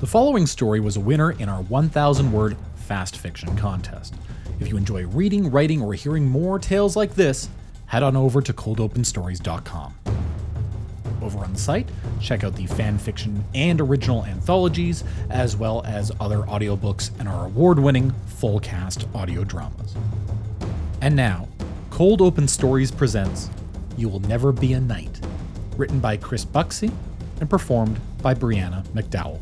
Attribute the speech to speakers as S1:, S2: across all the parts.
S1: The following story was a winner in our 1,000 word fast fiction contest. If you enjoy reading, writing, or hearing more tales like this, head on over to coldopenstories.com. Over on the site, check out the fan fiction and original anthologies, as well as other audiobooks and our award winning full cast audio dramas. And now, Cold Open Stories presents You Will Never Be a Knight, written by Chris Buxey and performed by Breanna MacDowall.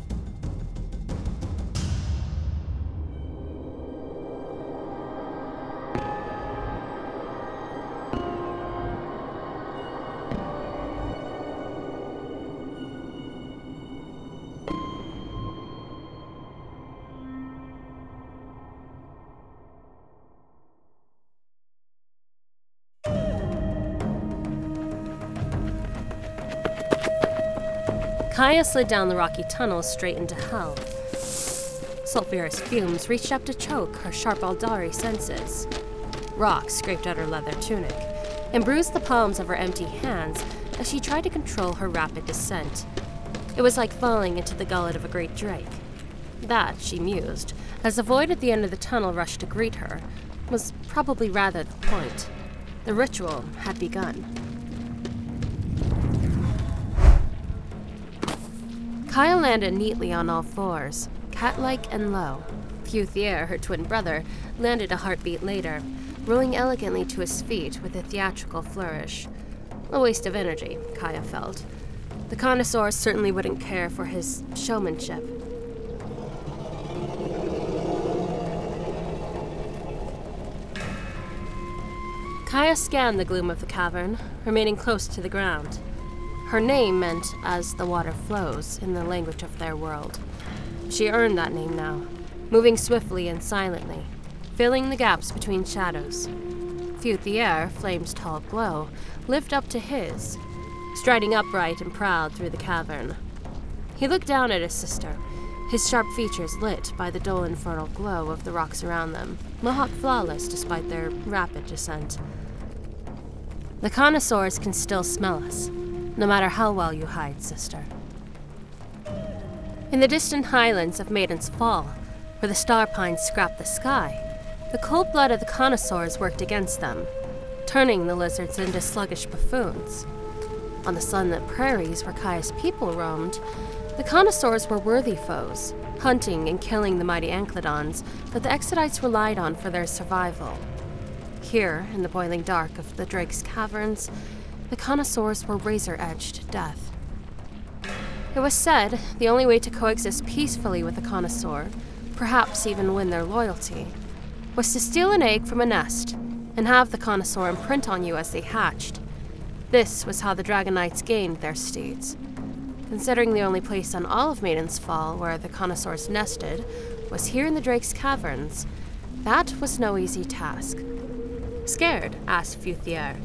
S2: Kaya slid down the rocky tunnel straight into hell. Sulphurous fumes reached up to choke her sharp Aeldari senses. Rocks scraped at her leather tunic and bruised the palms of her empty hands as she tried to control her rapid descent. It was like falling into the gullet of a great drake. That, she mused, as the void at the end of the tunnel rushed to greet her, was probably rather the point. The ritual had begun. Kaya landed neatly on all fours, cat like and low. Futhier, her twin brother, landed a heartbeat later, rolling elegantly to his feet with a theatrical flourish. A waste of energy, Kaya felt. The connoisseur certainly wouldn't care for his showmanship. Kaya scanned the gloom of the cavern, remaining close to the ground. Her name meant as the water flows in the language of their world. She earned that name now, moving swiftly and silently, filling the gaps between shadows. Futhier, Flame's tall glow, lived up to his, striding upright and proud through the cavern. He looked down at his sister, his sharp features lit by the dull infernal glow of the rocks around them, mohawk flawless despite their rapid descent. The connoisseurs can still smell us, no matter how well you hide, sister. In the distant highlands of Maiden's Fall, where the star pines scrap the sky, the cold blood of the connoisseurs worked against them, turning the lizards into sluggish buffoons. On the sunlit prairies where Kaya's people roamed, the connoisseurs were worthy foes, hunting and killing the mighty Ankledons that the Exodites relied on for their survival. Here, in the boiling dark of the Drake's caverns, the connoisseurs were razor edged death. It was said the only way to coexist peacefully with a connoisseur, perhaps even win their loyalty, was to steal an egg from a nest and have the connoisseur imprint on you as they hatched. This was how the Dragon Knights gained their steeds. Considering the only place on all of Maiden's Fall where the connoisseurs nested was here in the Drake's Caverns, that was no easy task. Scared? asked Futhier,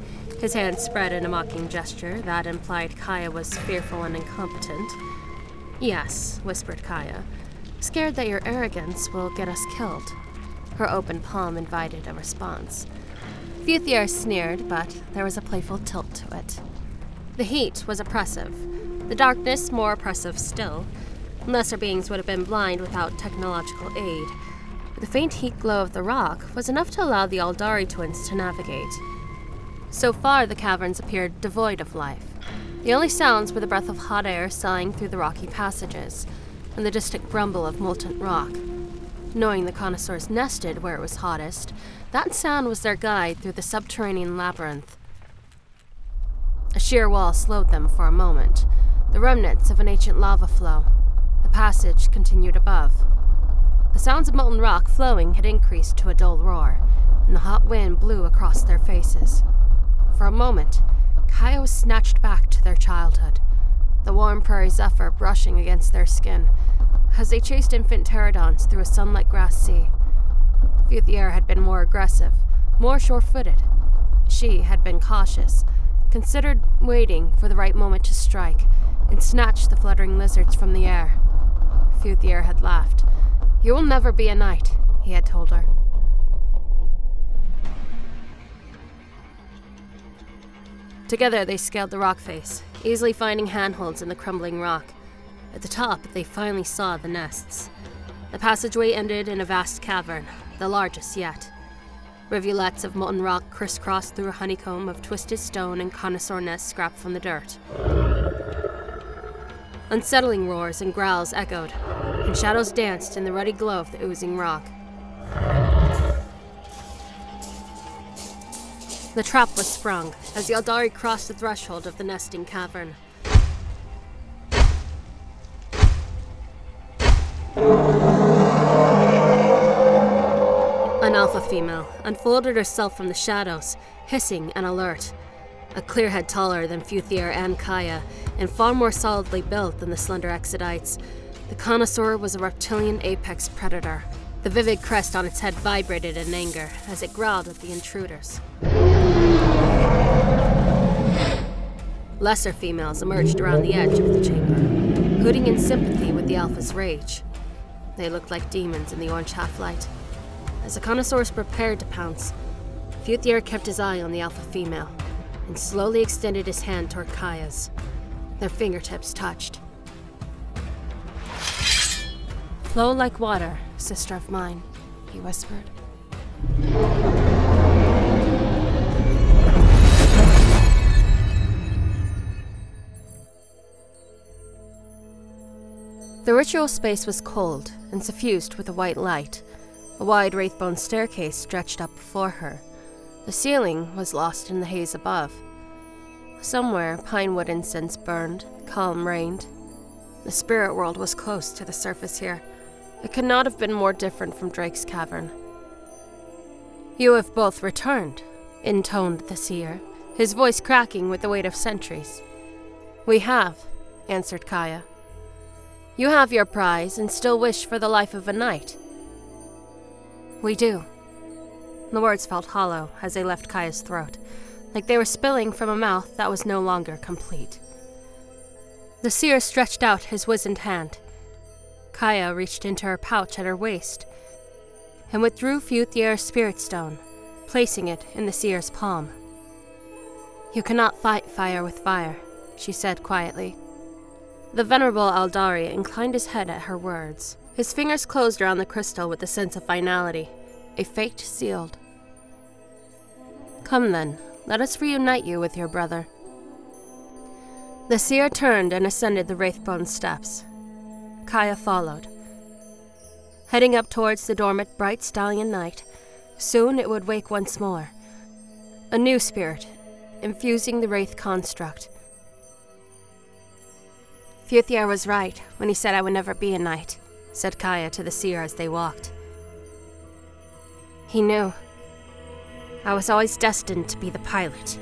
S2: his hands spread in a mocking gesture that implied Kaya was fearful and incompetent. Yes, whispered Kaya, scared that your arrogance will get us killed. Her open palm invited a response. Futhier sneered, but there was a playful tilt to it. The heat was oppressive, the darkness more oppressive still. Lesser beings would have been blind without technological aid. The faint heat glow of the rock was enough to allow the Aeldari twins to navigate. So far, the caverns appeared devoid of life. The only sounds were the breath of hot air sighing through the rocky passages, and the distant grumble of molten rock. Knowing the connoisseurs nested where it was hottest, that sound was their guide through the subterranean labyrinth. A sheer wall slowed them for a moment, the remnants of an ancient lava flow. The passage continued above. The sounds of molten rock flowing had increased to a dull roar, and the hot wind blew across their faces. For a moment, Kaya was snatched back to their childhood, the warm prairie zephyr brushing against their skin as they chased infant pterodons through a sunlit grass sea. Futhier had been more aggressive, more sure footed. She had been cautious, considered waiting for the right moment to strike and snatch the fluttering lizards from the air. Futhier had laughed. You will never be a knight, he had told her. Together they scaled the rock face, easily finding handholds in the crumbling rock. At the top, they finally saw the nests. The passageway ended in a vast cavern, the largest yet. Rivulets of molten rock crisscrossed through a honeycomb of twisted stone and connoisseur nests scrapped from the dirt. Unsettling roars and growls echoed, and shadows danced in the ruddy glow of the oozing rock. The trap was sprung as the Aeldari crossed the threshold of the nesting cavern. An alpha female unfolded herself from the shadows, hissing and alert. A clear head taller than Futhier and Kaya, and far more solidly built than the slender Exodites, the connoisseur was a reptilian apex predator. The vivid crest on its head vibrated in anger as it growled at the intruders. Lesser females emerged around the edge of the chamber, hooting in sympathy with the Alpha's rage. They looked like demons in the orange half light. As the connoisseurs prepared to pounce, Futhier kept his eye on the Alpha female and slowly extended his hand toward Kaya's. Their fingertips touched. Flow like water, sister of mine, he whispered. The ritual space was cold and suffused with a white light. A wide wraithbone staircase stretched up before her. The ceiling was lost in the haze above. Somewhere, pine wood incense burned, calm reigned. The spirit world was close to the surface here. It could not have been more different from Drake's cavern. You have both returned, intoned the seer, his voice cracking with the weight of centuries. We have, answered Kaya. You have your prize and still wish for the life of a knight. We do. The words felt hollow as they left Kaya's throat, like they were spilling from a mouth that was no longer complete. The seer stretched out his wizened hand. Kaya reached into her pouch at her waist and withdrew Futhier's spirit stone, placing it in the seer's palm. You cannot fight fire with fire, she said quietly. The venerable Aeldari inclined his head at her words. His fingers closed around the crystal with a sense of finality, a fate sealed. Come then, let us reunite you with your brother. The seer turned and ascended the Wraithbone steps. Kaya followed. Heading up towards the dormant bright stallion knight, soon it would wake once more. A new spirit, infusing the Wraith construct, Futhier was right when he said I would never be a knight, said Kaya to the seer as they walked. He knew. I was always destined to be the pilot.